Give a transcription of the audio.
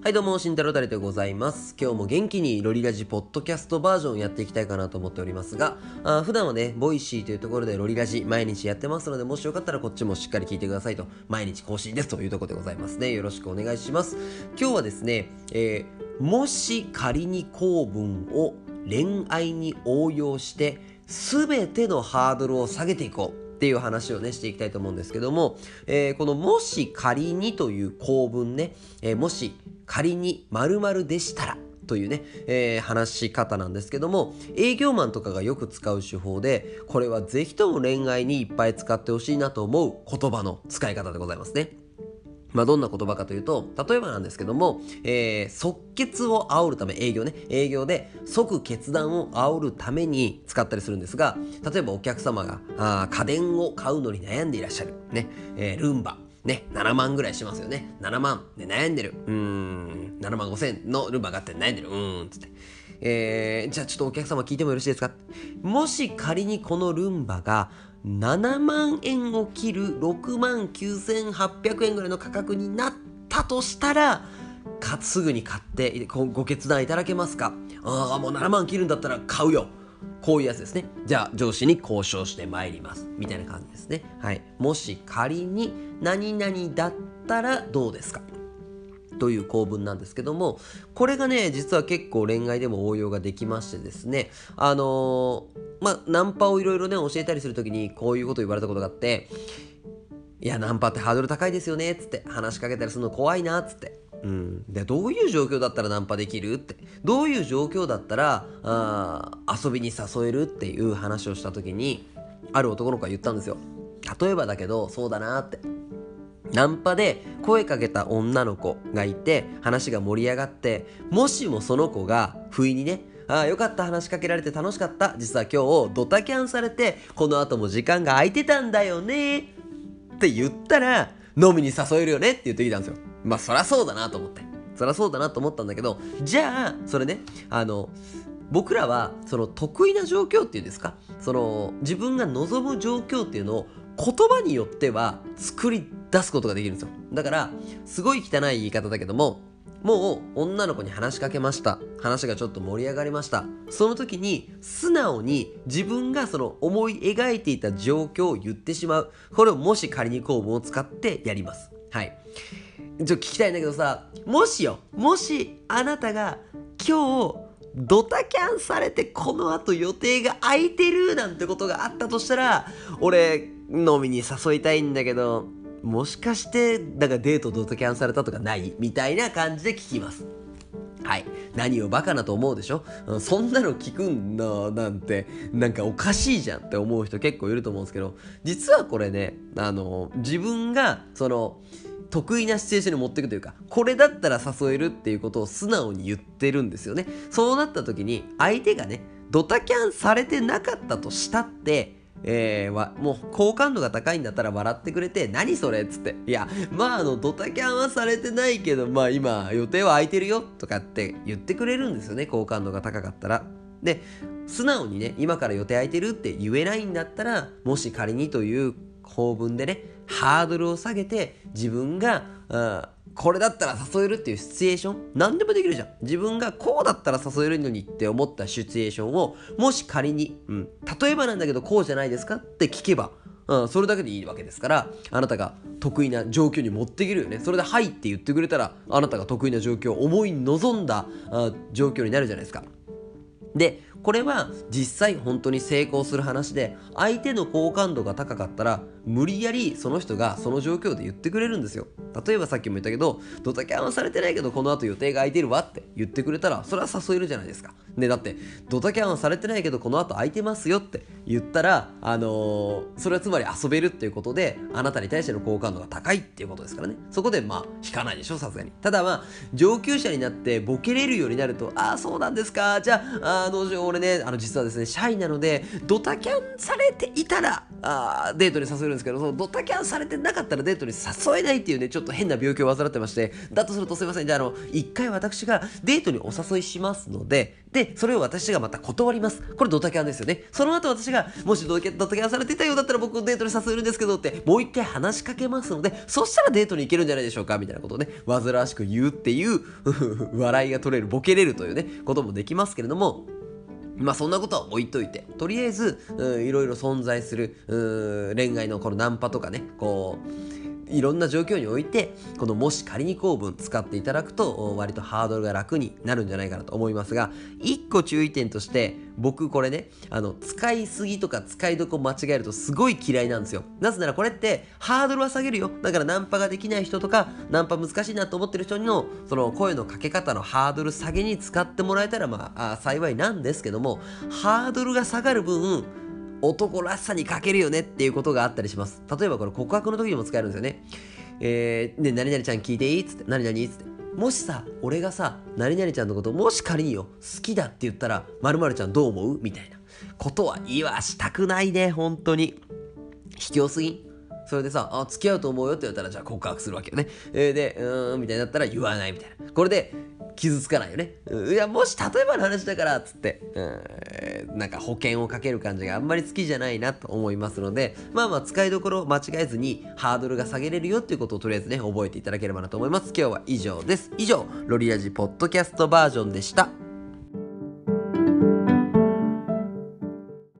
はいどうも、慎太郎たりでございます。今日も元気にロリラジポッドキャストバージョンやっていきたいかなと思っておりますが、あ普段はね、ボイシーというところでロリラジ毎日やってますので、もしよかったらこっちもしっかり聞いてくださいと、毎日更新ですというところでございますね。よろしくお願いします。今日はですね、えーもし仮に構文を恋愛に応用して、すべてのハードルを下げていこう。っていう話をねしていきたいと思うんですけども、えーこの「もし仮に」という構文ね、えーもし仮に〇〇でしたらというね、えー話し方なんですけども営業マンとかがよく使う手法でこれはぜひとも恋愛にいっぱい使ってほしいなと思う言葉の使い方でございますね。まあ、どんな言葉かというと、例えばなんですけども、えー即決を煽るため、営業ね、営業で即決断を煽るために使ったりするんですが、例えばお客様があ家電を買うのに悩んでいらっしゃる。ね、えールンバ。ね、7万ぐらいしますよね。7万で悩んでる。うーん、7万5千のルンバがあって悩んでる。うーん、つって。えーじゃあちょっとお客様聞いてもよろしいですか？もし仮にこのルンバが7万円を切る6万9800円ぐらいの価格になったとしたらかすぐに買ってごご決断いただけますか？ああもう7万切るんだったら買うよこういうやつですね。じゃあ上司に交渉してまいります。みたいな感じですね。はい。もし仮に何々だったらどうですか？という構文なんですけどもこれがね実は結構恋愛でも応用ができましてですね。あのーまあナンパをいろいろね教えたりする時にこういうこと言われたことがあっていやナンパってハードル高いですよねつって話しかけたりするの怖いなつって。うん、でどういう状況だったらナンパできるって。どういう状況だったらあ遊びに誘えるっていう話をした時にある男の子が言ったんですよ。例えばだけどそうだなって。ナンパで声かけた女の子がいて話が盛り上がってもしもその子が不意にねああよかった話しかけられて楽しかった実は今日ドタキャンされてこの後も時間が空いてたんだよねって言ったら飲みに誘えるよねって言ってきたんですよ。まあそりゃそうだなと思って。そりゃそうだなと思ったんだけどじゃあそれねあの僕らはその得意な状況っていうんですか？その自分が望む状況っていうのを言葉によっては作り出すことができるんですよ。だからすごい汚い言い方だけどももう女の子に話しかけました。話がちょっと盛り上がりました。その時に素直に自分がその思い描いていた状況を言ってしまう。これをもし仮に公文を使ってやります。はい。ちょっと聞きたいんだけどさもしよもしあなたが今日ドタキャンされてこの後予定が空いてるなんてことがあったとしたら俺飲みに誘いたいんだけどもしかしてなんかデートドタキャンされたとかないみたいな感じで聞きます。はい。何をバカなと思うでしょ？そんなの聞くんだなんて、なんかおかしいじゃんって思う人結構いると思うんですけど、実はこれね、あの、自分が、その、得意なシチュエーションに持っていくというか、これだったら誘えるっていうことを素直に言ってるんですよね。そうなった時に、相手がね、ドタキャンされてなかったとしたって、えー、わもう好感度が高いんだったら笑ってくれて何それっつっていやまああのドタキャンはされてないけどまあ今予定は空いてるよとかって言ってくれるんですよね好感度が高かったらで素直にね今から予定空いてるって言えないんだったらもし仮にという構文でねハードルを下げて自分があーこれだったら誘えるっていうシチュエーション何でもできるじゃん。自分がこうだったら誘えるのにって思ったシチュエーションをもし仮に、うん、例えばなんだけどこうじゃないですか？って聞けばうん、それだけでいいわけですからあなたが得意な状況に持っていけるよね。それで「はい」って言ってくれたらあなたが得意な状況を思い望んだあ状況になるじゃないですか。でこれは実際本当に成功する話で相手の好感度が高かったら無理やりその人がその状況で言ってくれるんですよ。例えばさっきも言ったけどドタキャンはされてないけどこの後予定が空いてるわって言ってくれたらそれは誘えるじゃないですか。ねだってドタキャンはされてないけどこの後空いてますよって言ったらあのーそれはつまり遊べるっていうことであなたに対しての好感度が高いっていうことですからね。そこでまあ引かないでしょさすがに。ただまあ上級者になってボケれるようになるとああそうなんですか。じゃああどうしよう。俺ねあの実はですねシャイなのでドタキャンされていたらあーデートに誘えるんですですけどそのドタキャンされてなかったらデートに誘えないっていうねちょっと変な病気を患ってましてだとするとすいません。じゃああの一回私がデートにお誘いしますのででそれを私がまた断ります。これドタキャンですよね。その後私がもしドタキャンされてたようだったら僕をデートに誘えるんですけどってもう一回話しかけますのでそしたらデートに行けるんじゃないでしょうか？みたいなことをね煩わしく言うっていう 笑いが取れるボケれるというねこともできますけれどもまあそんなことは置いといて、とりあえず、いろいろ存在する、恋愛のこのナンパとかね、こう、いろんな状況においてこのもし仮に公文使っていただくと割とハードルが楽になるんじゃないかなと思いますが1個注意点として僕これねあの使いすぎとか使いどこ間違えるとすごい嫌いなんですよ。なぜならこれってハードルは下げるよ。だからナンパができない人とかナンパ難しいなと思ってる人のその声のかけ方のハードル下げに使ってもらえたらまあ幸いなんですけどもハードルが下がる分男らしさに欠けるよねっていうことがあったりします。例えばこれ告白の時にも使えるんですよね。えー、ね、何々ちゃん聞いていいつって、何々つって。もしさ、俺がさ、何々ちゃんのこともし仮によ、好きだって言ったら、〇〇ちゃんどう思う？みたいなことは言わしたくないね、本当に。卑怯すぎん？それでさ、あ、付き合うと思うよって言ったら、じゃあ告白するわけよね。えー、で、うーん、みたいになったら言わないみたいな。これで、傷つかないよね。いや、もし例えばの話だからっ、つって、うん、なんか保険をかける感じがあんまり好きじゃないなと思いますので、まあまあ使いどころを間違えずにハードルが下げれるよっていうことをとりあえずね、覚えていただければなと思います。今日は以上です。以上、ロリラジポッドキャストバージョンでした。